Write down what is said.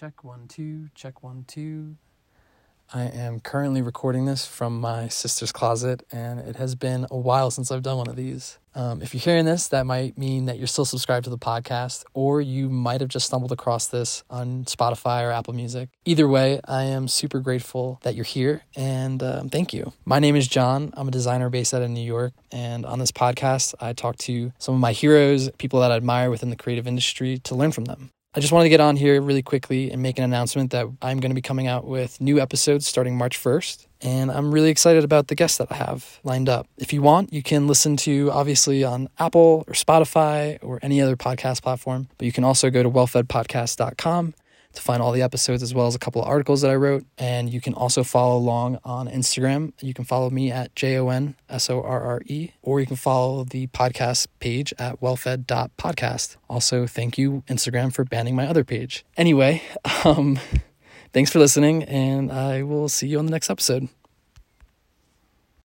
Check one, two, check one, two. I am currently recording this from my sister's closet, and it has been a while since I've done one of these. Um, if you're hearing this, that might mean that you're still subscribed to the podcast, or you might have just stumbled across this on Spotify or Apple Music. Either way, I am super grateful that you're here, and um, thank you. My name is John. I'm a designer based out of New York, and on this podcast, I talk to some of my heroes, people that I admire within the creative industry, to learn from them. I just wanted to get on here really quickly and make an announcement that I'm going to be coming out with new episodes starting March 1st. And I'm really excited about the guests that I have lined up. If you want, you can listen to obviously on Apple or Spotify or any other podcast platform, but you can also go to wellfedpodcast.com to find all the episodes as well as a couple of articles that I wrote. And you can also follow along on Instagram. You can follow me at J O N S O R R E, or you can follow the podcast page at wellfed.podcast. Also, thank you, Instagram, for banning my other page. Anyway, um, thanks for listening, and I will see you on the next episode.